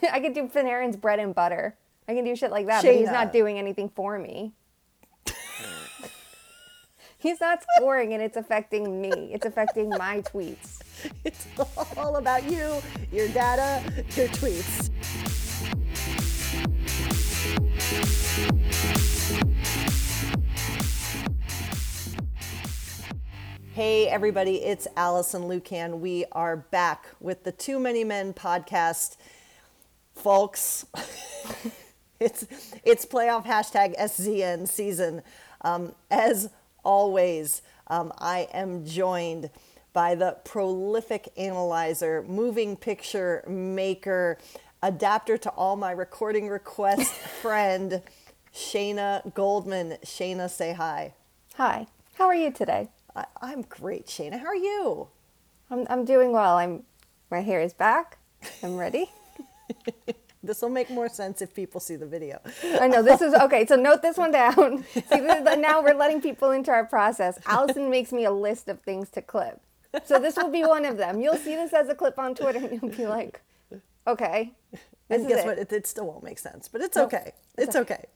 I could do Panarin's bread and butter. I can do shit like that, but he's not doing anything for me. he's not scoring and it's affecting me. It's affecting my tweets. It's all about you, your data, your tweets. Hey, everybody, it's Alison Lukan. We are back with the Too Many Men podcast. Folks, it's, it's playoff hashtag SZN season. Um, as always, um, I am joined by the prolific analyzer, moving picture maker, adapter to all my recording requests friend, Shayna Goldman. Shayna, say hi. Hi. How are you today? I, I'm great, Shayna. How are you? I'm I'm doing well. I'm my hair is back. I'm ready. This will make more sense if people see the video. I know this is okay. So note this one down. See, this is now we're letting people into our process. Alison makes me a list of things to clip. So this will be one of them. You'll see this as a clip on Twitter, and you'll be like, "Okay, And guess it." what? It, it still won't make sense, but it's okay. It's okay.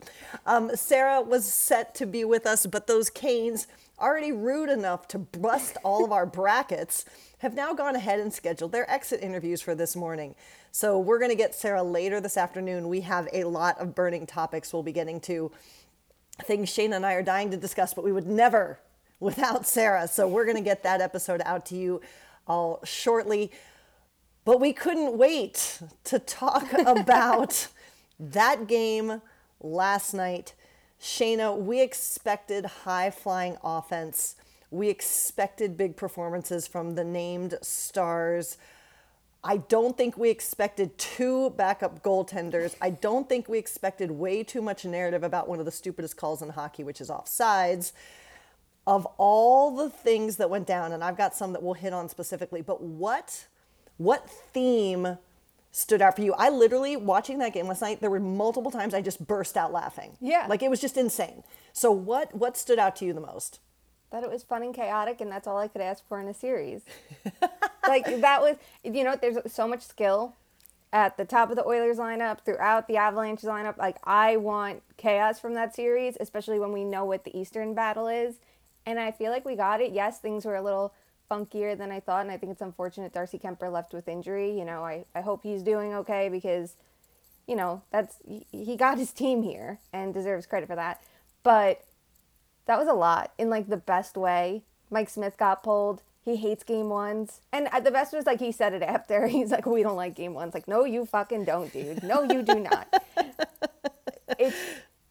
Um, Sarah was set to be with us, but those Canes, already rude enough to bust all of our brackets, have now gone ahead and scheduled their exit interviews for this morning. So we're going to get Sarah later this afternoon. We have a lot of burning topics we'll be getting to, things Shayna and I are dying to discuss, but we would never without Sarah. So we're going to get that episode out to you all shortly. But we couldn't wait to talk about that game last night. Shayna, we expected high flying offense. We expected big performances from the named stars. I don't think we expected two backup goaltenders. I don't think we expected way too much narrative about one of the stupidest calls in hockey, which is offsides. Of all the things that went down, and I've got some that we'll hit on specifically, but what what theme stood out for you? I literally watching that game last night, there were multiple times I just burst out laughing. Yeah. Like it was just insane. So what what stood out to you the most? That it was fun and chaotic, and that's all I could ask for in a series. like that was, you know, there's so much skill at the top of the Oilers lineup, throughout the Avalanche lineup. Like I want chaos from that series, especially when we know what the Eastern battle is. And I feel like we got it. Yes, things were a little funkier than I thought, and I think it's unfortunate Darcy Kuemper left with injury. You know, I, I hope he's doing okay because, you know, that's he, he got his team here and deserves credit for that. But that was a lot in like the best way. Mike Smith got pulled. He hates game ones. And uh, the best was like he said it after. He's like, we don't like game ones. Like, no, you fucking don't, dude. No, you do not. it's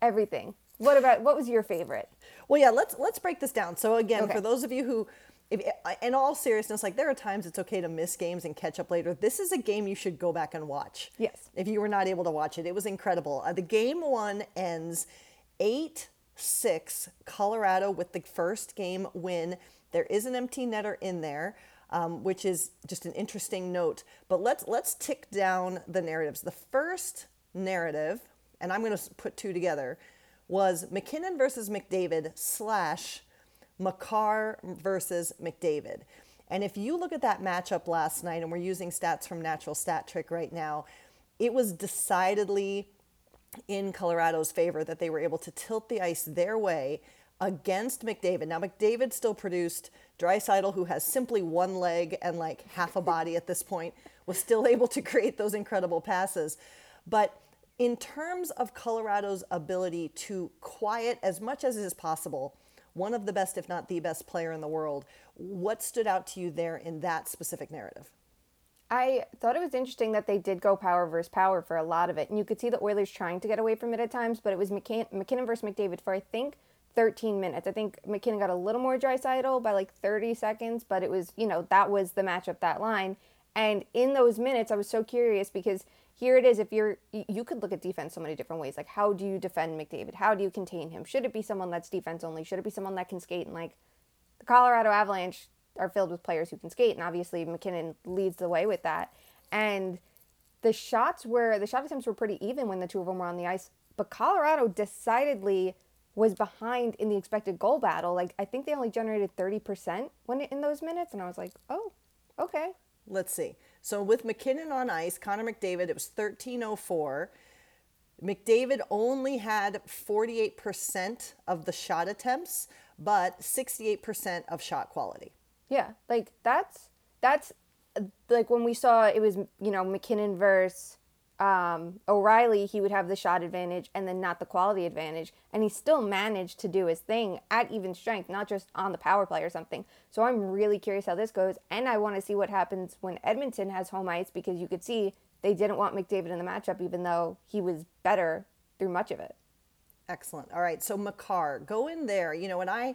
everything. What about what was your favorite? Well, yeah, let's let's break this down. So again, Okay. for those of you who if, in all seriousness, like there are times it's okay to miss games and catch up later. This is a game you should go back and watch. Yes. If you were not able to watch it, it was incredible. Uh, the game one ends eight six Colorado with the first game win. There is an empty netter in there. Um, which is just an interesting note. But let's let's tick down the narratives. The first narrative, and I'm going to put two together, was MacKinnon versus McDavid slash Makar versus McDavid. And if you look at that matchup last night, and we're using stats from Natural Stat Trick right now, it was decidedly in Colorado's favor that they were able to tilt the ice their way against McDavid. Now, McDavid still produced Draisaitl, who has simply one leg and like half a body at this point, was still able to create those incredible passes. But in terms of Colorado's ability to quiet as much as is possible, one of the best, if not the best player in the world, what stood out to you there in that specific narrative? I thought it was interesting that they did go power versus power for a lot of it. And you could see the Oilers trying to get away from it at times, but it was McKin- MacKinnon versus McDavid for, I think, 13 minutes. I think MacKinnon got a little more Draisaitl by like 30 seconds, but it was, you know, that was the matchup, that line. And in those minutes, I was so curious because here it is. If you're, you could look at defense so many different ways. Like, how do you defend McDavid? How do you contain him? Should it be someone that's defense only? Should it be someone that can skate? And like, the Colorado Avalanche are filled with players who can skate, and obviously MacKinnon leads the way with that. And the shots were the shot attempts were pretty even when the two of them were on the ice, but Colorado decidedly was behind in the expected goal battle. Like I think they only generated thirty percent when in those minutes, and I was like, oh, okay. Let's see. So with MacKinnon on ice, Connor McDavid, it was 1304. McDavid only had 48% of the shot attempts, but 68% of shot quality. Yeah, like that's that's like when we saw it was you know MacKinnon versus um, O'Reilly, he would have the shot advantage and then not the quality advantage, and he still managed to do his thing at even strength, not just on the power play or something. So I'm really curious how this goes, and I want to see what happens when Edmonton has home ice because you could see they didn't want McDavid in the matchup, even though he was better through much of it. Excellent. All right. So Makar, go in there. You know, and I,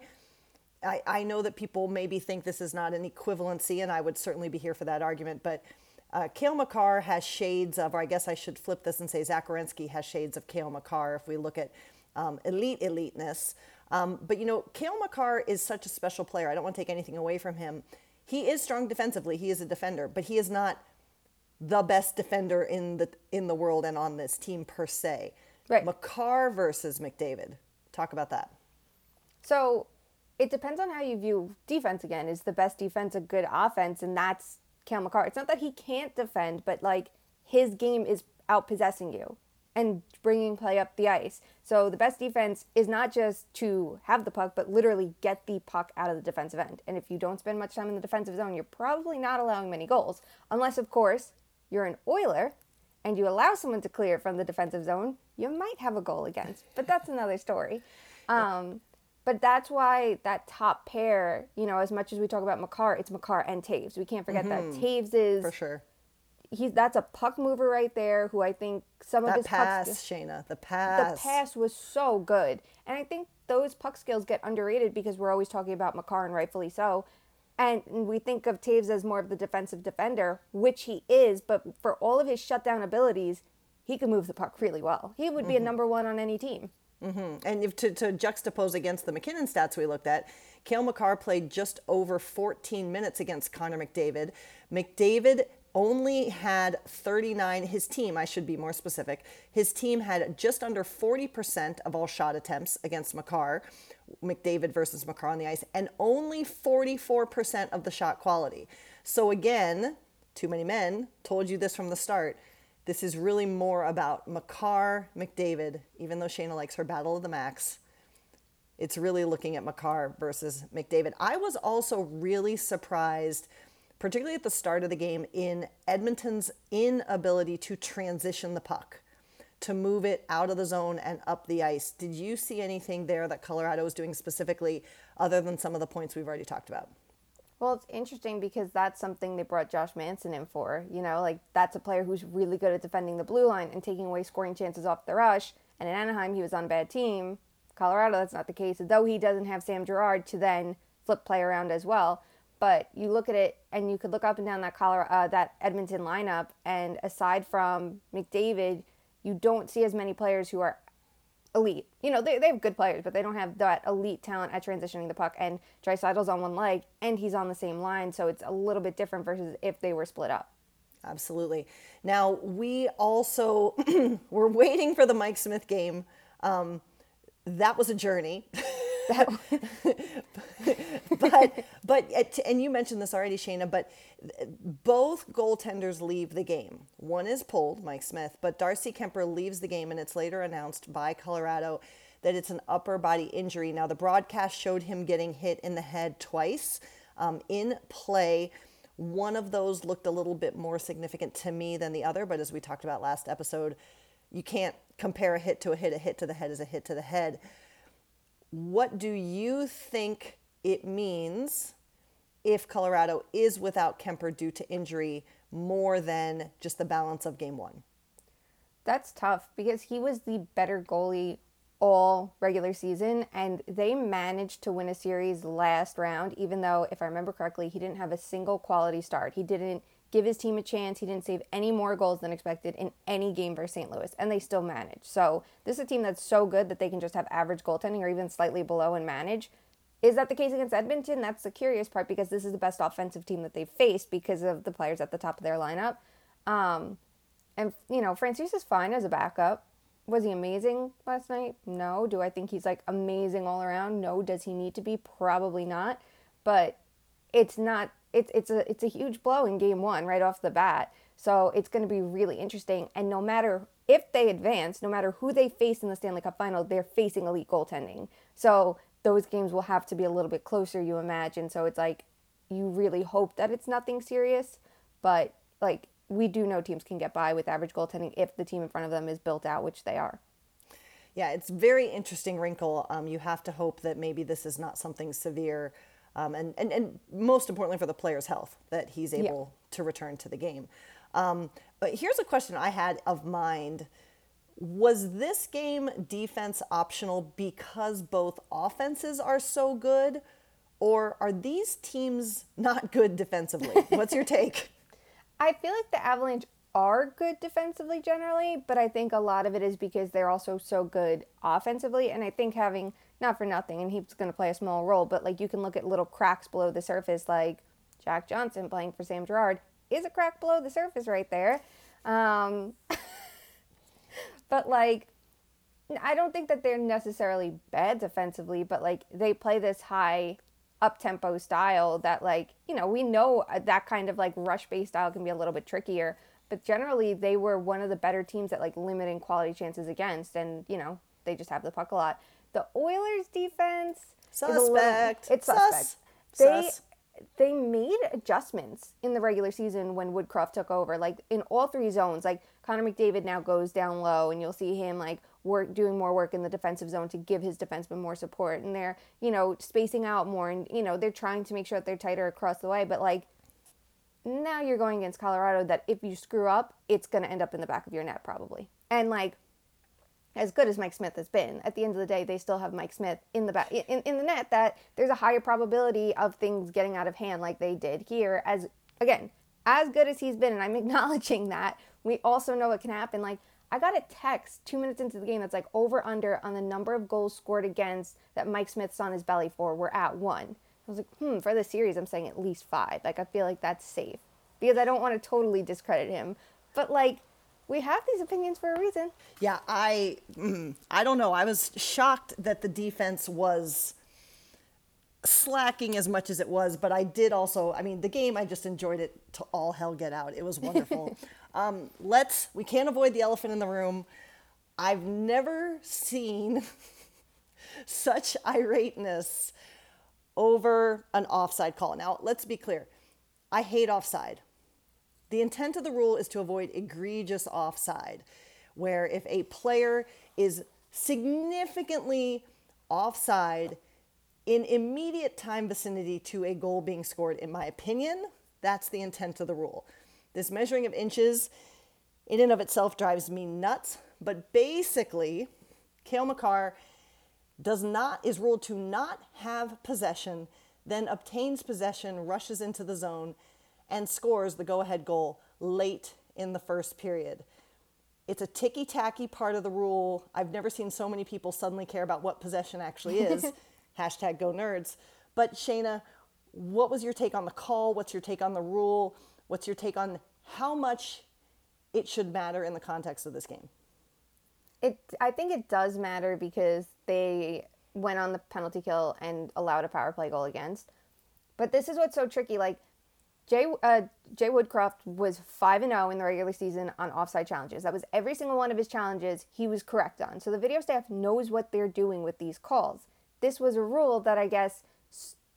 I, I know that people maybe think this is not an equivalency, and I would certainly be here for that argument. But uh, Cale Makar has shades of, or I guess I should flip this and say Zach has shades of Cale Makar if we look at um, elite eliteness. Um, but you know, Cale Makar is such a special player. I don't want to take anything away from him. He is strong defensively. He is a defender, but he is not the best defender in the in the world and on this team per se. Right. Makar versus McDavid. Talk about that. So it depends on how you view defense again. Is the best defense a good offense? And that's Cale Makar. It's not that he can't defend, but like his game is out possessing you and bringing play up the ice. So the best defense is not just to have the puck, but literally get the puck out of the defensive end. And if you don't spend much time in the defensive zone, you're probably not allowing many goals. Unless, of course, you're an Oiler and you allow someone to clear from the defensive zone, you might have a goal against. But that's another story. Um, but that's why that top pair, you know, as much as we talk about Makar, it's Makar and Toews. We can't forget that Toews is For sure. he's that's a puck mover right there who I think some of his pass, pucks Shayna. The pass, the pass. pass was so good. And I think those puck skills get underrated because we're always talking about Makar and rightfully so. And we think of Toews as more of the defensive defender, which he is, but for all of his shutdown abilities, he can move the puck really well. He would be Mm-hmm. a number one on any team. Mm-hmm. And if to, to juxtapose against the MacKinnon stats we looked at, Cale Makar played just over 14 minutes against Connor McDavid. McDavid only had 39, his team, I should be more specific, his team had just under 40% of all shot attempts against Makar, McDavid versus Makar on the ice, and only 44% of the shot quality. So again, too many men told you this from the start. This is really more about Makar, McDavid, even though Shayna likes her battle of the max. It's really looking at Makar versus McDavid. I was also really surprised, particularly at the start of the game, in Edmonton's inability to transition the puck, to move it out of the zone and up the ice. Did you see anything there that Colorado was doing specifically, other than some of the points we've already talked about? Well, it's interesting because that's something they brought Josh Manson in for. You know, like that's a player who's really good at defending the blue line and taking away scoring chances off the rush. And in Anaheim, he was on a bad team. Colorado, that's not the case, though he doesn't have Sam Girard to then flip play around as well. But you look at it, and you could look up and down that Colorado, uh, that Edmonton lineup, and aside from McDavid, you don't see as many players who are elite. You know, they, they have good players, but they don't have that elite talent at transitioning the puck. And Draisaitl's on one leg, and he's on the same line, so it's a little bit different versus if they were split up. Absolutely. Now we also were waiting for the Mike Smith game. Um, that was a journey. but but it, and you mentioned this already, Shayna. But both goaltenders leave the game. One is pulled, Mike Smith, but Darcy Kuemper leaves the game, and it's later announced by Colorado that it's an upper body injury. Now the broadcast showed him getting hit in the head twice um, in play. One of those looked a little bit more significant to me than the other, but as we talked about last episode, you can't compare a hit to a hit. A hit to the head is a hit to the head. What do you think it means if Colorado is without Kuemper due to injury more than just the balance of game one? That's tough because he was the better goalie all regular season and they managed to win a series last round even though if I remember correctly he didn't have a single quality start. He didn't give his team a chance. He didn't save any more goals than expected in any game versus St. Louis and they still managed. So, this is a team that's so good that they can just have average goaltending or even slightly below and manage. Is that the case against Edmonton? That's the curious part because this is the best offensive team that they've faced because of the players at the top of their lineup. Um, and you know, Francouz is fine as a backup. Was he amazing last night? No. Do I think he's like amazing all around? No. Does he need to be? Probably not. But it's not it's it's a it's a huge blow in game one right off the bat. So it's going to be really interesting. And no matter if they advance, no matter who they face in the Stanley Cup final, they're facing elite goaltending. So those games will have to be a little bit closer, you imagine. So it's like you really hope that it's nothing serious, but like we do know teams can get by with average goaltending if the team in front of them is built out, which they are. Yeah, it's very interesting wrinkle. Um, you have to hope that maybe this is not something severe, um, and, and and most importantly for the player's health, that he's able yeah. to return to the game. Um, but here's a question I had of mind. Was this game defense optional because both offenses are so good, or are these teams not good defensively? What's your take? I feel like the Avalanche are good defensively generally, but I think a lot of it is because they're also so good offensively. And I think having, not for nothing, and he's going to play a small role, but like you can look at little cracks below the surface, like Jack Johnson playing for Sam Girard is a crack below the surface right there. Um, but like, I don't think that they're necessarily bad defensively, but like they play this high up tempo style that like you know we know that kind of like rush based style can be a little bit trickier but generally they were one of the better teams at like limiting quality chances against and you know they just have the puck a lot the oilers defense suspect. little, it's suspect. Sus. they Sus. they made adjustments in the regular season when woodcroft took over like in all three zones. Like connor mcdavid now goes down low and you'll see him like work doing more work in the defensive zone to give his defenseman more support. And they're you know spacing out more and you know they're trying to make sure that they're tighter across the way. But like now you're going against Colorado that if you screw up it's going to end up in the back of your net probably. And like as good as Mike Smith has been at the end of the day they still have Mike Smith in the back in, in the net that there's a higher probability of things getting out of hand like they did here as again as good as he's been and I'm acknowledging that we also know it can happen like I got a text two minutes into the game that's like over under on the number of goals scored against that Mike Smith's on his belly for. We're at one. I was like, hmm, for the series, I'm saying at least five. Like, I feel like that's safe because I don't want to totally discredit him. But like, we have these opinions for a reason. Yeah, I, mm, I don't know. I was shocked that the defense was slacking as much as it was, but I did also. I mean, the game I just enjoyed it to all hell get out. It was wonderful. Um, let's, we can't avoid the elephant in the room. I've never seen such irateness over an offside call. Now, let's be clear. I hate offside. The intent of the rule is to avoid egregious offside, where if a player is significantly offside in immediate time vicinity to a goal being scored, in my opinion, that's the intent of the rule. This measuring of inches in and of itself drives me nuts, but basically, Cale Makar does not is ruled to not have possession, then obtains possession, rushes into the zone, and scores the go-ahead goal late in the first period. It's a ticky-tacky part of the rule. I've never seen so many people suddenly care about what possession actually is. Hashtag go nerds. But Shayna, what was your take on the call? What's your take on the rule? What's your take on how much it should matter in the context of this game? It, I think it does matter because they went on the penalty kill and allowed a power play goal against. But this is what's so tricky. Like Jay uh, Jay Woodcroft was five and zero oh in the regular season on offside challenges. That was every single one of his challenges he was correct on. So the video staff knows what they're doing with these calls. This was a rule that I guess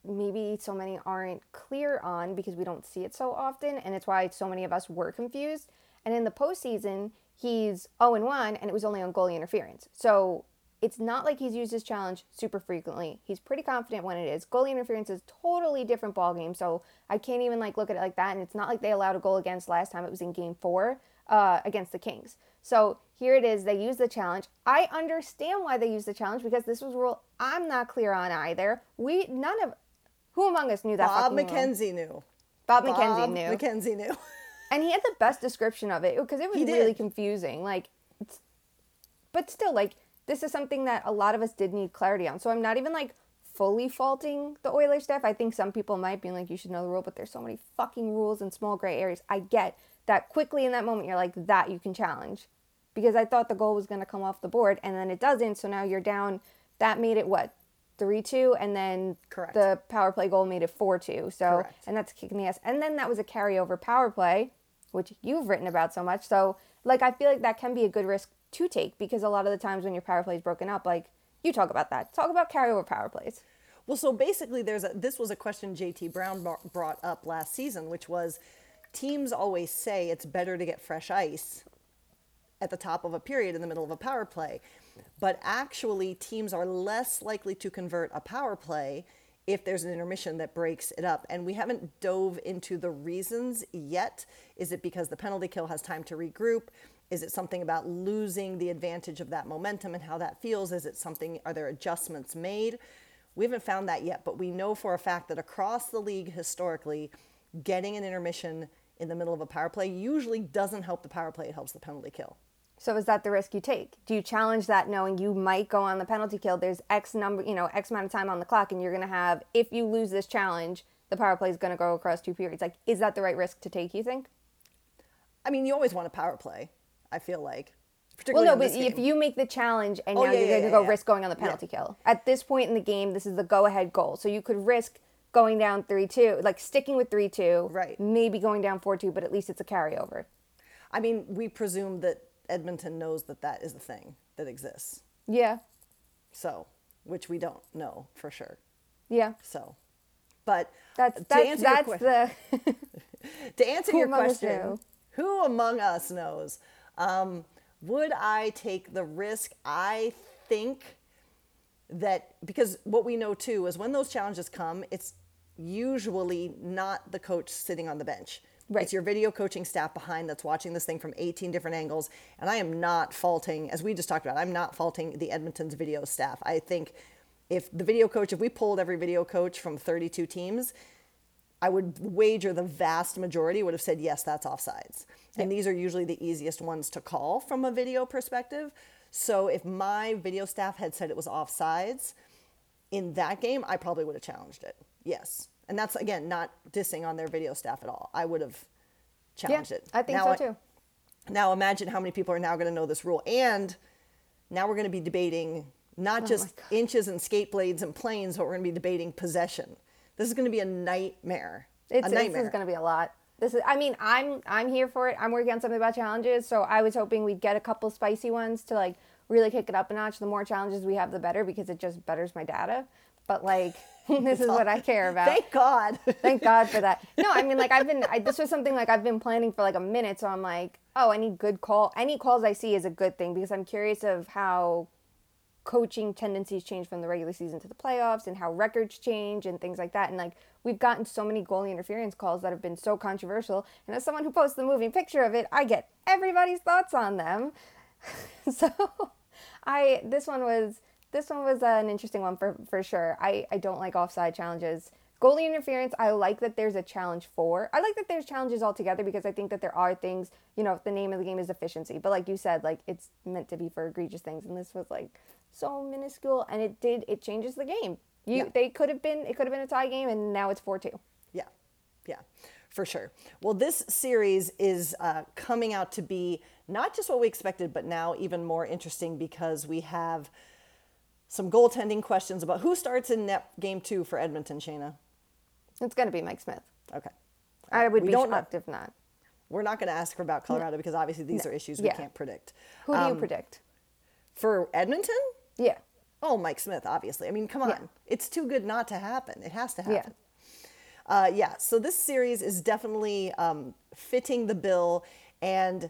maybe so many aren't clear on because we don't see it so often, and it's why so many of us were confused. And in the postseason, he's 0 and 1, and it was only on goalie interference. So it's not like he's used his challenge super frequently. He's pretty confident when it is. Goalie interference is totally different ball game, so I can't even like look at it like that. And it's not like they allowed a goal against last time. It was in Game Four uh, against the Kings. So here it is. They use the challenge. I understand why they use the challenge because this was a rule I'm not clear on either. We none of who among us knew that? Bob McKenzie knew. Bob, Bob McKenzie knew. McKenzie knew. and he had the best description of it because it was really confusing. Like, but still, like this is something that a lot of us did need clarity on. So I'm not even like fully faulting the Oilers staff. I think some people might be like, you should know the rule, but there's so many fucking rules and small gray areas. I get that quickly in that moment you're like that you can challenge because I thought the goal was going to come off the board and then it doesn't. So now you're down. That made it what three two, and then Correct. the power play goal made it four two. So Correct. and that's kicking the ass. And then that was a carryover power play, which you've written about so much. So like I feel like that can be a good risk to take because a lot of the times when your power play is broken up, like you talk about that. Talk about carryover power plays. Well, so basically, there's a, this was a question JT Brown brought up last season, which was teams always say it's better to get fresh ice at the top of a period in the middle of a power play. But actually, teams are less likely to convert a power play if there's an intermission that breaks it up. And we haven't dove into the reasons yet. Is it because the penalty kill has time to regroup? Is it something about losing the advantage of that momentum and how that feels? Is it something, are there adjustments made? We haven't found that yet, but we know for a fact that across the league historically, getting an intermission in the middle of a power play usually doesn't help the power play, it helps the penalty kill. So is that the risk you take? Do you challenge that knowing you might go on the penalty kill? There's X number, you know, X amount of time on the clock, and you're going to have, if you lose this challenge, the power play is going to go across two periods. Like, is that the right risk to take, you think? I mean, you always want a power play, I feel like. Well, no, but if you make the challenge and Oh, now yeah, you're yeah, going to yeah, go risk going on the penalty kill. At this point in the game, this is the go ahead goal. So you could risk going down 3 2, like sticking with 3 2, Right. maybe going down 4 2, but at least it's a carryover. I mean, we presume that Edmonton knows that that is a thing that exists. Yeah. So, which we don't know for sure. Yeah. So, but That's, to that's, that's the. to answer your question, who among us knows? Um, would I take the risk? I think that because what we know too is when those challenges come, it's usually not the coach sitting on the bench. Right. It's your video coaching staff behind that's watching this thing from 18 different angles. And I am not faulting, as we just talked about, I'm not faulting the Edmonton's video staff. I think if the video coach, if we pulled every video coach from 32 teams, I would wager the vast majority would have said, yes, that's offsides. And these are usually the easiest ones to call from a video perspective. So if my video staff had said it was offsides in that game, I probably would have challenged it. Yes. And that's, again, not dissing on their video staff at all. I would have Yeah, challenged it. I think Now so too. Now imagine how many people are now going to know this rule. And now we're going to be debating not oh just inches and skate blades and planes, but we're going to be debating possession. This is going to be a nightmare. It's, a this is going to be a lot. This is. I mean, I'm I'm here for it. I'm working on something about challenges, so I was hoping we'd get a couple spicy ones to like really kick it up a notch. The more challenges we have, the better because it just betters my data. But like, this is what I care about. Thank God. Thank God for that. No, I mean, like I've been. I, this was something like I've been planning for like a minute, so I'm like, oh, any good call, any calls I see is a good thing because I'm curious of how coaching tendencies change from the regular season to the playoffs and how records change and things like that. And like we've gotten so many goalie interference calls that have been so controversial. And as someone who posts the moving picture of it, I get everybody's thoughts on them. so I this one was this one was an interesting one for for sure. I I don't like offside challenges. Goalie interference, I like that there's a challenge for. I like that there's challenges altogether because I think that there are things, you know, the name of the game is efficiency. But like you said, like it's meant to be for egregious things. And this was like so minuscule and it did it changes the game. You Yeah. they could have been it could have been a tie game and now it's four two. Yeah, yeah, for sure. Well, this series is uh, coming out to be not just what we expected, but now even more interesting because we have some goaltending questions about who starts in net game two for Edmonton, Shayna. It's gonna be Mike Smith. Okay. I would We be shocked if not. We're not going to ask about Colorado because obviously these are issues we Yeah. can't predict. Who do you Um, predict? For Edmonton? Yeah. Oh, Mike Smith, obviously. I mean, come on. Yeah. It's too good not to happen. It has to Yeah. happen. Uh, yeah, so this series is definitely um, fitting the bill, and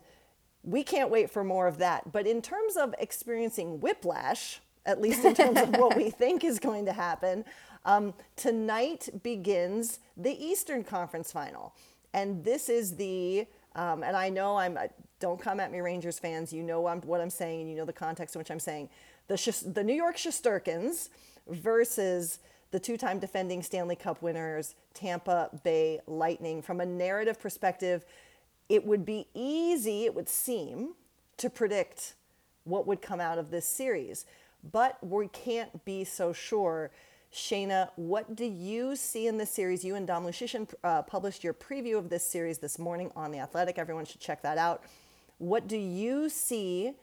we can't wait for more of that. But in terms of experiencing whiplash, at least in terms of what we think is going to happen, um, tonight begins the Eastern Conference Final, and this is the. Um, and I know I'm. Don't come at me, Rangers fans. You know I'm, what I'm saying, and you know the context in which I'm saying. The Shis- the New York Shesterkins versus the two-time defending Stanley Cup winners, Tampa Bay Lightning. From a narrative perspective, it would be easy, it would seem, to predict what would come out of this series. But we can't be so sure. Shayna, what do you see in this series? You and Dom Luszczyszyn uh, published your preview of this series this morning on The Athletic. Everyone should check that out. What do you see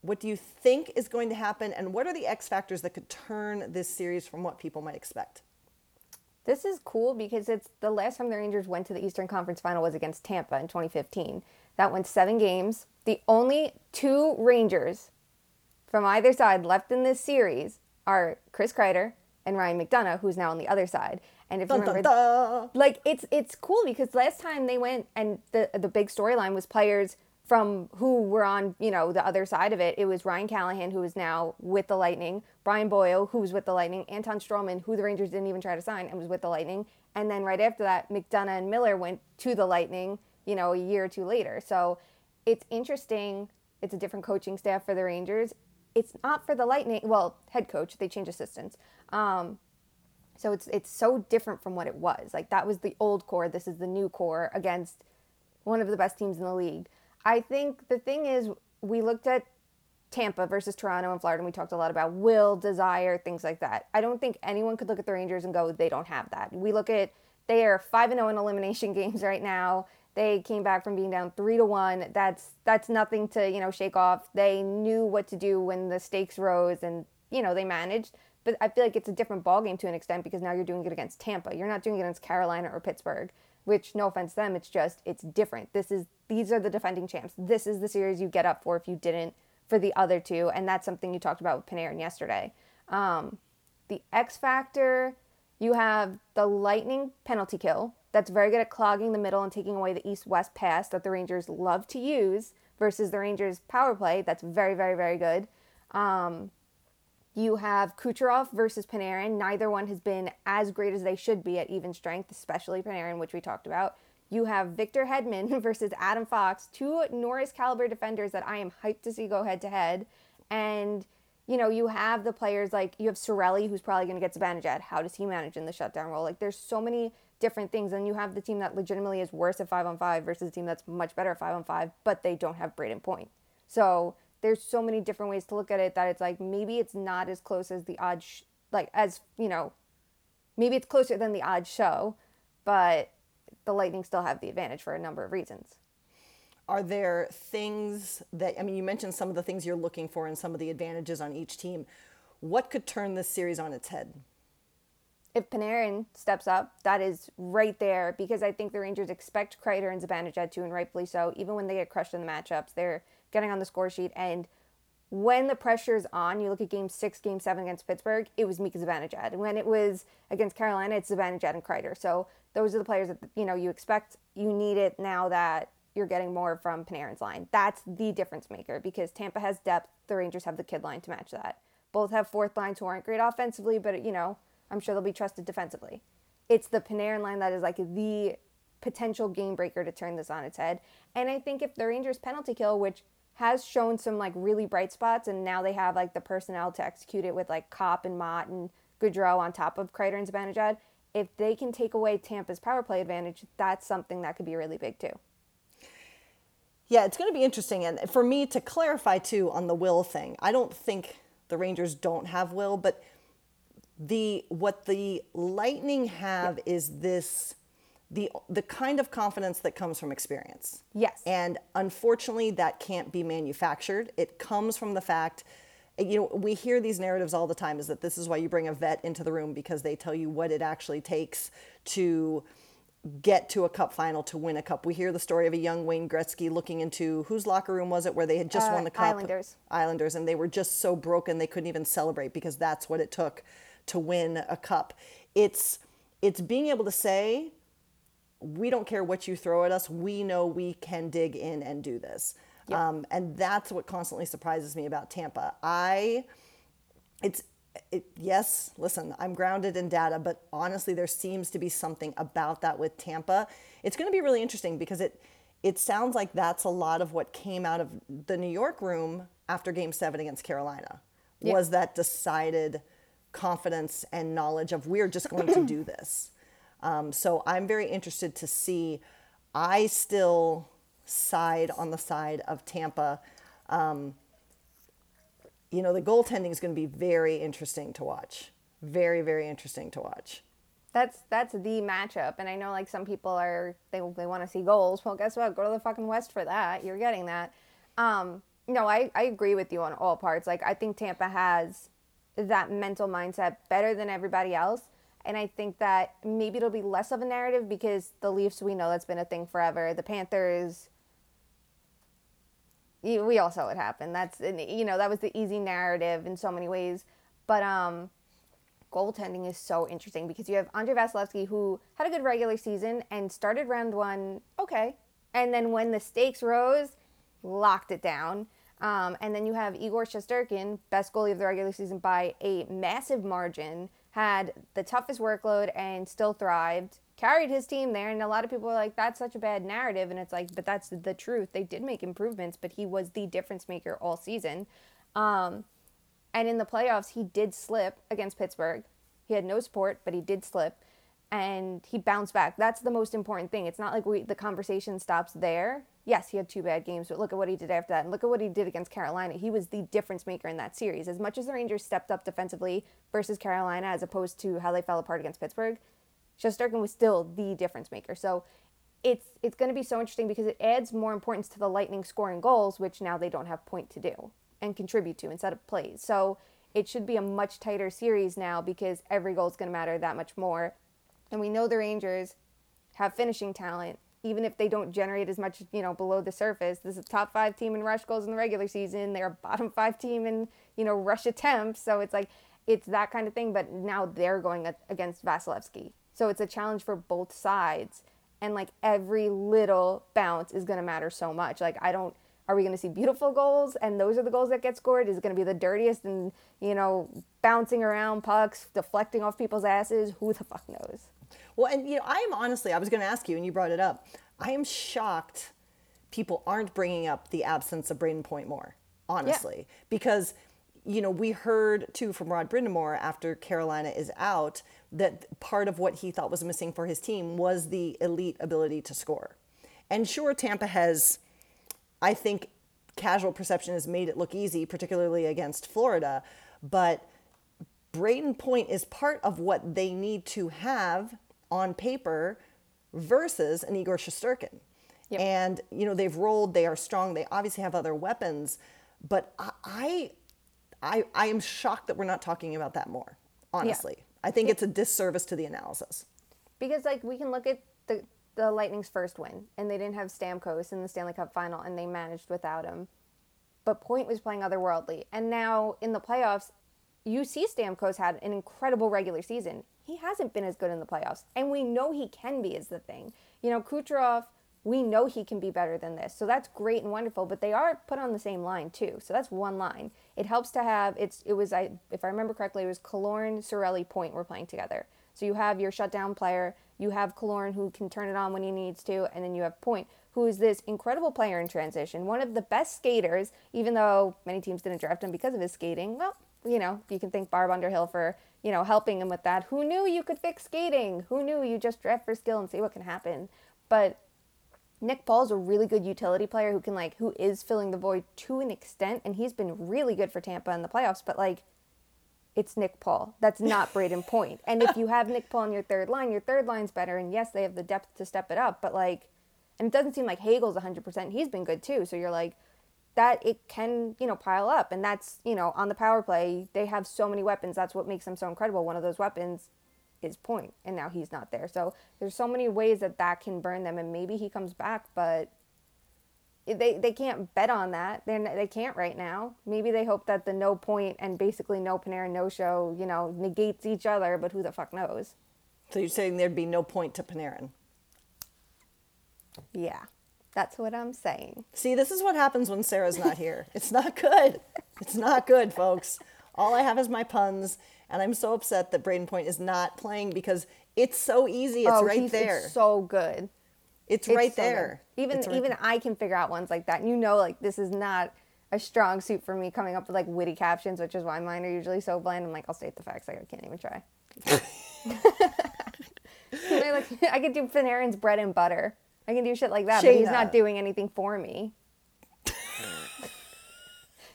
What do you think is going to happen? And what are the X factors that could turn this series from what people might expect? This is cool because it's the last time the Rangers went to the Eastern Conference Final was against Tampa in 2015. That went seven games. The only two Rangers from either side left in this series are Chris Kreider and Ryan McDonagh, who's now on the other side. And if you Dun, dun, remember, dun. like it's it's cool because last time they went and the the big storyline was players from who were on you know the other side of it. It was Ryan Callahan who is now with the Lightning, Brian Boyle who was with the Lightning, Anton Stralman who the Rangers didn't even try to sign and was with the Lightning, and then right after that McDonagh and Miller went to the Lightning. You know, a year or two later. So it's interesting. It's a different coaching staff for the Rangers. It's not for the Lightning. Well, head coach. They change assistants. Um, so it's it's so different from what it was. Like that was the old core. This is the new core against one of the best teams in the league. I think the thing is we looked at Tampa versus Toronto and Florida and we talked a lot about will, desire, things like that. I don't think anyone could look at the Rangers and go they don't have that. We look at they are 5 and 0 in elimination games right now. They came back from being down 3 to 1. That's that's nothing to, you know, shake off. They knew what to do when the stakes rose and, you know, they managed but I feel like it's a different ballgame to an extent because now you're doing it against Tampa. You're not doing it against Carolina or Pittsburgh, which no offense to them, it's just it's different. This is these are the defending champs. This is the series you get up for if you didn't for the other two, and that's something you talked about with Panarin yesterday. Um, the X factor, you have the Lightning penalty kill. That's very good at clogging the middle and taking away the east-west pass that the Rangers love to use versus the Rangers power play. That's very, very, very good. Um, you have Kucherov versus Panarin. Neither one has been as great as they should be at even strength, especially Panarin, which we talked about. You have Victor Hedman versus Adam Fox, two Norris caliber defenders that I am hyped to see go head to head. And, you know, you have the players like you have Cirelli, who's probably going to get Zibanejad. How does he manage in the shutdown role? Like, there's so many different things. And you have the team that legitimately is worse at five on five versus a team that's much better at five on five, but they don't have Brayden Point. So there's so many different ways to look at it that it's like maybe it's not as close as the odds, sh- like as you know, maybe it's closer than the odds show, but the Lightning still have the advantage for a number of reasons. Are there things that, I mean, you mentioned some of the things you're looking for and some of the advantages on each team. What could turn this series on its head? If Panarin steps up, that is right there because I think the Rangers expect Kreider and Zibanejad to, and rightfully so. Even when they get crushed in the matchups, they're getting on the score sheet. And when the pressure is on, you look at game six, game seven against Pittsburgh, it was Mika Zibanejad. And when it was against Carolina, it's Zibanejad and Kreider. So those are the players that, you know, you expect you need it now that you're getting more from Panarin's line. That's the difference maker because Tampa has depth. The Rangers have the kid line to match that. Both have fourth lines who aren't great offensively, but, you know, I'm sure they'll be trusted defensively. It's the Panarin line that is like the potential game breaker to turn this on its head. And I think if the Rangers penalty kill, which has shown some like really bright spots, and now they have like the personnel to execute it with like Copp and Motte and Goodrow on top of Kreider and Zibanejad. If they can take away Tampa's power play advantage, that's something that could be really big too. Yeah, it's going to be interesting. And for me to clarify too on the will thing, I don't think the Rangers don't have will, but the what the Lightning have is this the the kind of confidence that comes from experience. Yes. And unfortunately that can't be manufactured. It comes from the fact you know, we hear these narratives all the time is that this is why you bring a vet into the room because they tell you what it actually takes to get to a cup final to win a cup. We hear the story of a young Wayne Gretzky looking into whose locker room was it where they had just Uh, won the cup? Islanders. Islanders, and they were just so broken they couldn't even celebrate because that's what it took to win a cup. It's it's being able to say, we don't care what you throw at us. We know we can dig in and do this. Um, and that's what constantly surprises me about Tampa. I, it's, it, yes, listen, I'm grounded in data, but honestly, there seems to be something about that with Tampa. It's going to be really interesting because it, it sounds like that's a lot of what came out of the New York room after Game Seven against Carolina. Yeah. Was that decided confidence and knowledge of we're just going to do this. Um, so I'm very interested to see. I still side on the side of Tampa. Um, you know, the goaltending is going to be very interesting to watch. Very, very interesting to watch. That's that's the matchup, and I know like some people are they they want to see goals. Well, guess what? Go to the fucking West for that. You're getting that. Um, No, I, I agree with you on all parts. Like I think Tampa has that mental mindset better than everybody else. And I think that maybe it'll be less of a narrative because the Leafs, we know that's been a thing forever. The Panthers, we all saw what happened. That's you know that was the easy narrative in so many ways. But um, goaltending is so interesting because you have Andrei Vasilevskiy who had a good regular season and started round one okay, and then when the stakes rose, locked it down. Um, and then you have Igor Shesterkin, best goalie of the regular season by a massive margin, had the toughest workload and still thrived, carried his team there. And a lot of people are like, that's such a bad narrative. And it's like, but that's the truth. They did make improvements, but he was the difference maker all season. Um, and in the playoffs, he did slip against Pittsburgh. He had no support, but he did slip and he bounced back. That's the most important thing. It's not like we the conversation stops there. Yes, he had two bad games, but look at what he did after that. And look at what he did against Carolina. He was the difference maker in that series. As much as the Rangers stepped up defensively versus Carolina as opposed to how they fell apart against Pittsburgh, Shesterkin was still the difference maker. So it's it's going to be so interesting because it adds more importance to the Lightning scoring goals, which now they don't have point to do and contribute to instead of plays. So it should be a much tighter series now because every goal is going to matter that much more and we know the Rangers have finishing talent, even if they don't generate as much, you know, below the surface. This is a top five team in rush goals in the regular season. They're a bottom five team in, you know, rush attempts. So it's like, it's that kind of thing. But now they're going against Vasilevskiy. So it's a challenge for both sides. And like every little bounce is going to matter so much. Like, I don't, are we going to see beautiful goals and those are the goals that get scored? Is it going to be the dirtiest and, you know, bouncing around pucks, deflecting off people's asses? Who the fuck knows? Well, and you know, I am honestly, I was going to ask you, and you brought it up. I am shocked people aren't bringing up the absence of Brayden Point more, honestly, yeah. because you know we heard too from Rod Brind'Amour after Carolina is out that part of what he thought was missing for his team was the elite ability to score. And sure, Tampa has, I think, casual perception has made it look easy, particularly against Florida, but Brayden Point is part of what they need to have on paper versus an Igor Shesterkin. Yep. And, you know, they've rolled, they are strong, they obviously have other weapons, but I, I, I am shocked that we're not talking about that more, honestly. Yeah. I think it's a disservice to the analysis. Because, like, we can look at the, the Lightning's first win, and they didn't have Stamkos in the Stanley Cup final, and they managed without him. But Point was playing otherworldly. And now in the playoffs, you see Stamkos had an incredible regular season he hasn't been as good in the playoffs. And we know he can be, is the thing. You know, Kucherov, we know he can be better than this. So that's great and wonderful, but they are put on the same line too. So that's one line. It helps to have it's it was I if I remember correctly, it was Killorn, Cirelli, Point were playing together. So you have your shutdown player, you have Killorn who can turn it on when he needs to, and then you have Point, who is this incredible player in transition, one of the best skaters, even though many teams didn't draft him because of his skating. Well, you know, you can thank Barb Underhill for you know, helping him with that. Who knew you could fix skating? Who knew you just draft for skill and see what can happen? But Nick Paul's a really good utility player who can like who is filling the void to an extent, and he's been really good for Tampa in the playoffs. But like, it's Nick Paul. That's not Brayden Point. And if you have Nick Paul in your third line, your third line's better. And yes, they have the depth to step it up. But like, and it doesn't seem like Hagel's 100%. He's been good too. So you're like, that it can you know pile up and that's you know on the power play they have so many weapons that's what makes them so incredible. One of those weapons is point and now he's not there. So there's so many ways that that can burn them and maybe he comes back but they, they can't bet on that. They they can't right now. Maybe they hope that the no point and basically no Panarin no show you know negates each other but who the fuck knows? So you're saying there'd be no point to Panarin? Yeah that's what I'm saying. See, this is what happens when Sarah's not here. It's not good. It's not good, folks. All I have is my puns, and I'm so upset that Brayden Point is not playing because it's so easy. It's oh, right there. It's so good. It's, it's right so there. Good. Even right even there. I can figure out ones like that. And you know, like this is not a strong suit for me coming up with like witty captions, which is why mine are usually so bland. I'm like, I'll state the facts. Like I can't even try. I, like, I could do Panarin's bread and butter. I can do shit like that, but he's not doing anything for me.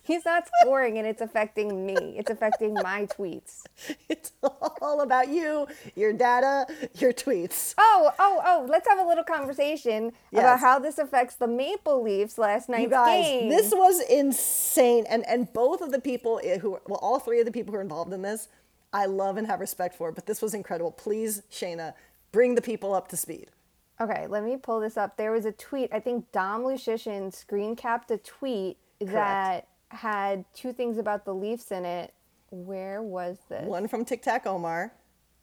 he's not scoring and it's affecting me. It's affecting my tweets. It's all about you, your data, your tweets. Oh, oh, oh, let's have a little conversation about Yes. how this affects the Maple Leafs last night's You guys, game. this was insane. And and both of the people i- who well, all three of the people who are involved in this, I love and have respect for, but this was incredible. Please, Shayna, bring the people up to speed. Okay, let me pull this up. There was a tweet. I think Dom Luszczyszyn screen capped a tweet that had two things about the Leafs in it. Where was this? One from Tic Tac Omar.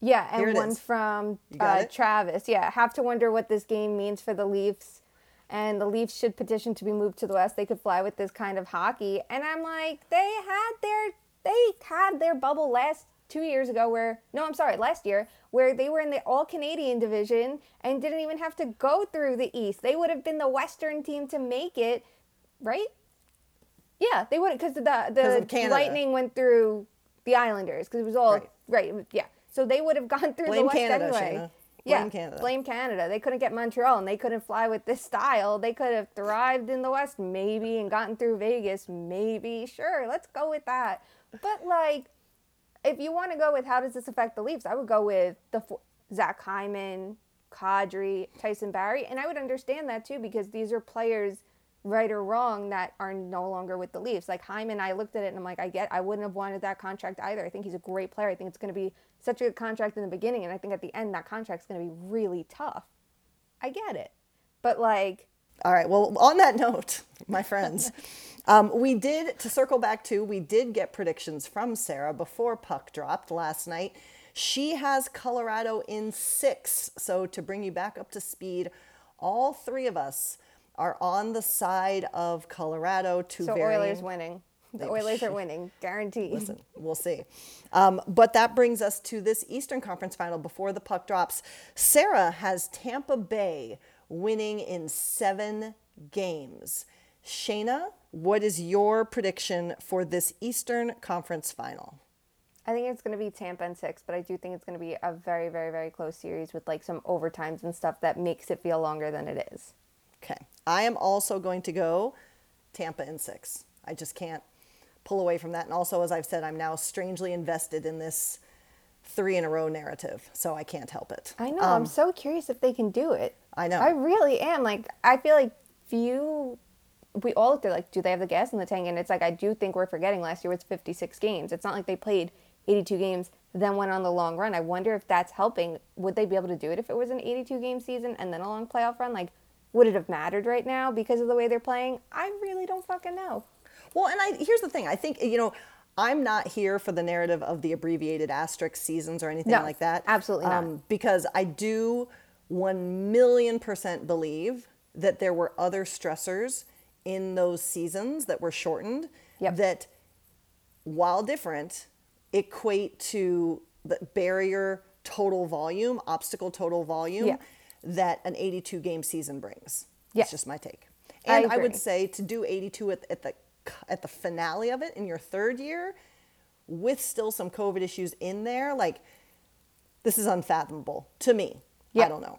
Yeah, and one is. from uh. Travis. Yeah, have to wonder what this game means for the Leafs. And the Leafs should petition to be moved to the West. They could fly with this kind of hockey. And I'm like, they had their they had their bubble last two years ago where no, I'm sorry, last year where they were in the All Canadian division and didn't even have to go through the East. They would have been the Western team to make it, right? Yeah, they would because the the Lightning went through the Islanders because it was all Right. right. yeah, so they would have gone through Blame the West Canada, anyway. Shayna. yeah, Blame Canada. Blame Canada. They couldn't get Montreal and they couldn't fly with this style. They could have thrived in the West maybe and gotten through Vegas maybe. Sure, let's go with that. But like, if you want to go with how does this affect the Leafs, I would go with the Zach Hyman, Kadri, Tyson Barrie, and I would understand that too because these are players, right or wrong, that are no longer with the Leafs. Like Hyman, I looked at it and I'm like, I get, I wouldn't have wanted that contract either. I think he's a great player. I think it's going to be such a good contract in the beginning, and I think at the end that contract's going to be really tough. I get it, but like, All right. Well, on that note, my friends, um, we did, to circle back to, we did get predictions from Sarah before puck dropped last night. She has Colorado in six. So to bring you back up to speed, all three of us are on the side of Colorado to so varying- Oilers winning. The Oilers are winning, guaranteed. Listen, we'll see. Um, but that brings us to this Eastern Conference final before the puck drops. Sarah has Tampa Bay winning in seven games. Shayna, what is your prediction for this Eastern Conference final? I think it's going to be Tampa and six, but I do think it's going to be a very, very, very close series with like some overtimes and stuff that makes it feel longer than it is. Okay. I am also going to go Tampa in six. I just can't pull away from that. And also, as I've said, I'm now strangely invested in this three in a row narrative, so I can't help it. I know. I'm so curious if they can do it. Um, I know. I really am. Like, I feel like few. We all looked at like, do they have the gas in the tank? And it's like I do think we're forgetting last year was 56 games. It's not like they played 82 games then went on the long run. I wonder if that's helping. Would they be able to do it if it was an 82 game season and then a long playoff run? Like, would it have mattered right now because of the way they're playing? I really don't fucking know. Well, and I here's the thing. I think you know, I'm not here for the narrative of the abbreviated asterisk seasons or anything No, like that. Um, absolutely not. because I do one million percent believe that there were other stressors in those seasons that were shortened Yep. that, while different, equate to the barrier total volume, obstacle total volume Yeah. that an 82 game season brings. Yeah. That's just my take. I And I, would say to do 82 at, at the at the finale of it in your third year, with still some COVID issues in there, like this is unfathomable to me. I don't know.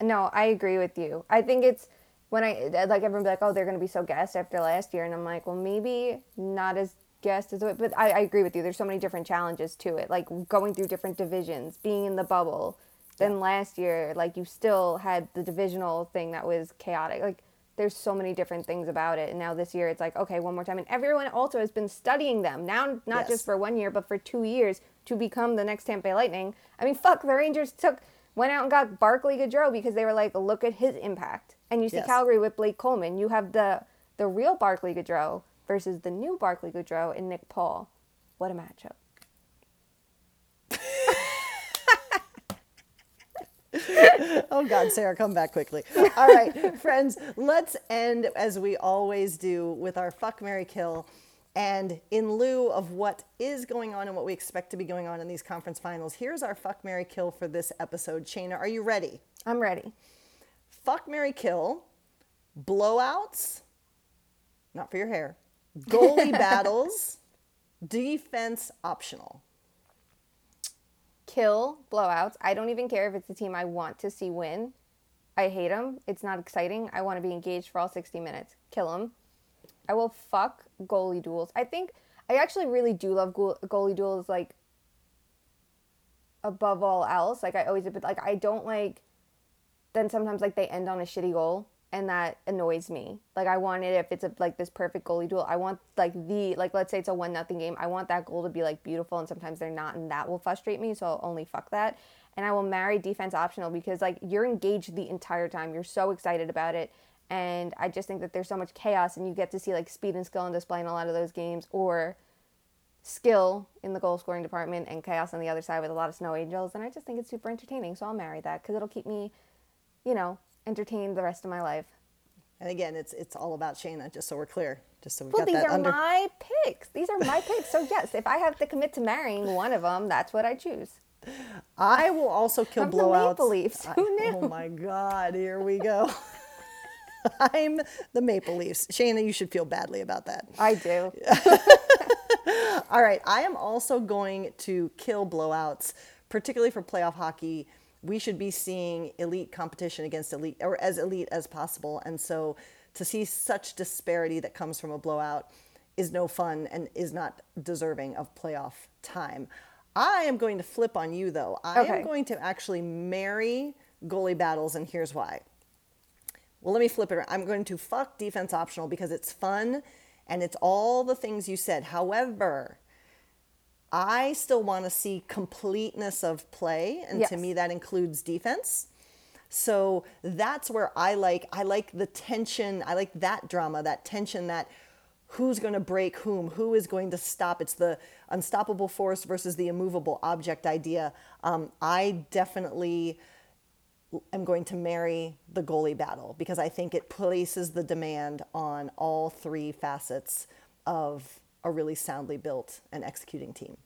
No, I agree with you. I think it's when I uh, like everyone be like, oh, they're to be so gassed after last year, and I'm like, well, maybe not as gassed as. But I, I agree with you. There's so many different challenges to it, like going through different divisions, being in the bubble. Then last year, like you still had the divisional thing that was chaotic. Like there's so many different things about it, and now this year it's like, okay, one more time, and everyone also has been studying them now, not Yes. just for one year, but for two years to become the next Tampa Bay Lightning. I mean, fuck, the Rangers took went out and got Barclay Goodrow because they were like, look at his impact. And you see Yes. Calgary with Blake Coleman. You have the the real Barclay Goodrow versus the new Barclay Goodrow and Nick Paul. What a matchup! Oh God, Sarah, come back quickly. All right, friends, let's end as we always do with our fuck Mary Kill. And in lieu of what is going on and what we expect to be going on in these conference finals, here's our fuck Mary Kill for this episode. Shayna, are you ready? I'm ready. Fuck Mary Kill, blowouts, not for your hair, goalie battles, defense optional. Kill blowouts. I don't even care if it's the team I want to see win. I hate them. It's not exciting. I want to be engaged for all 60 minutes. Kill them. I will fuck goalie duels. I think I actually really do love goalie duels. Like above all else. Like I always, but like I don't like. Then sometimes like they end on a shitty goal, and that annoys me. Like I want it if it's a, like this perfect goalie duel. I want like the like let's say it's a one nothing game. I want that goal to be like beautiful, and sometimes they're not, and that will frustrate me. So I'll only fuck that, and I will marry defense optional because like you're engaged the entire time. You're so excited about it, and I just think that there's so much chaos, and you get to see like speed and skill on display in a lot of those games, or skill in the goal scoring department and chaos on the other side with a lot of snow angels and i just think it's super entertaining so i'll marry that because it'll keep me you know entertained the rest of my life And again, it's it's all about Shayna, just so we're clear. Just so we well got these that are under. my picks these are my picks so yes if i have to commit to marrying one of them that's what i choose I will also kill I'm the blowouts. Maple Leafs. Who knew? Oh my God! Here we go. I'm the Maple Leafs. Shayna, you should feel badly about that. i do All right, I am also going to kill blowouts, particularly for playoff hockey. We should be seeing elite competition against elite, or as elite as possible. And so to see such disparity that comes from a blowout is no fun and is not deserving of playoff time. I am going to flip on you, though. I Okay. am going to actually marry goalie battles, and here's why. Well, let me flip it around. I'm going to fuck defense optional because it's fun and it's all the things you said. However, I still want to see completeness of play, and to me that includes defense. So that's where I like I like the tension. I like that drama, that tension that who's going to break whom, who is going to stop. It's the unstoppable force versus the immovable object idea. Um, I definitely am going to marry the goalie battle because I think it places the demand on all three facets of a really soundly built and executing team.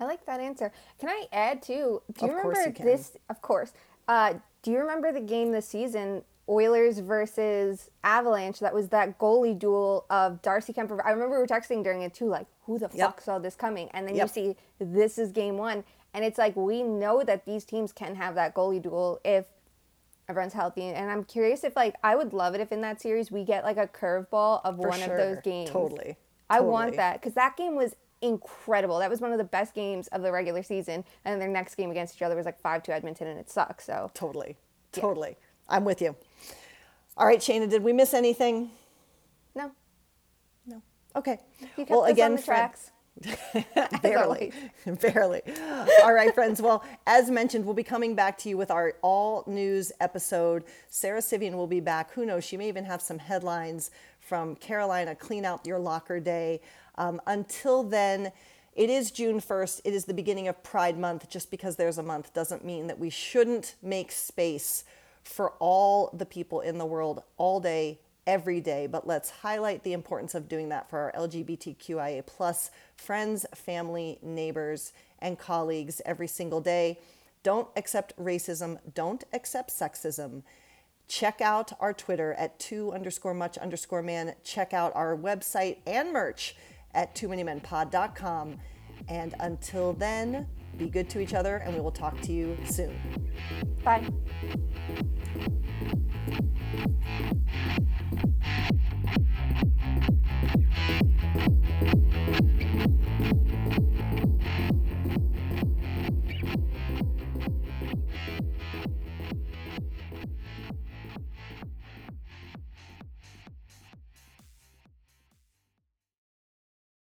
I like that answer. Can I add too? Do you Of remember you can. this? Of course. Uh, do you remember the game this season, Oilers versus Avalanche? That was that goalie duel of Darcy Kuemper. I remember we were texting during it too, like, who the Yep. fuck saw this coming? And then Yep. you see this is game one, and it's like we know that these teams can have that goalie duel if everyone's healthy. And I'm curious if like I would love it if in that series we get like a curveball of For one of those games. Totally. I want that because that game was incredible. That was one of the best games of the regular season, and their next game against each other was like five to Edmonton, and it sucks. So Totally. Totally. I'm with you. All right, Shayna, did we miss anything? no, No. Okay. you kept well, again, on the Fred- tracks. barely barely all right friends well as mentioned we'll be coming back to you with our all news episode sarah Civian will be back who knows she may even have some headlines from carolina clean out your locker day um, until then it is june 1st it is the beginning of pride month just because there's a month doesn't mean that we shouldn't make space for all the people in the world all day every day, but let's highlight the importance of doing that for our LGBTQIA plus friends, family, neighbors, and colleagues every single day. Don't accept racism. Don't accept sexism. Check out our Twitter at two underscore much underscore man. Check out our website and merch at too many men pod.com. And until then, be good to each other, and we will talk to you soon. Bye.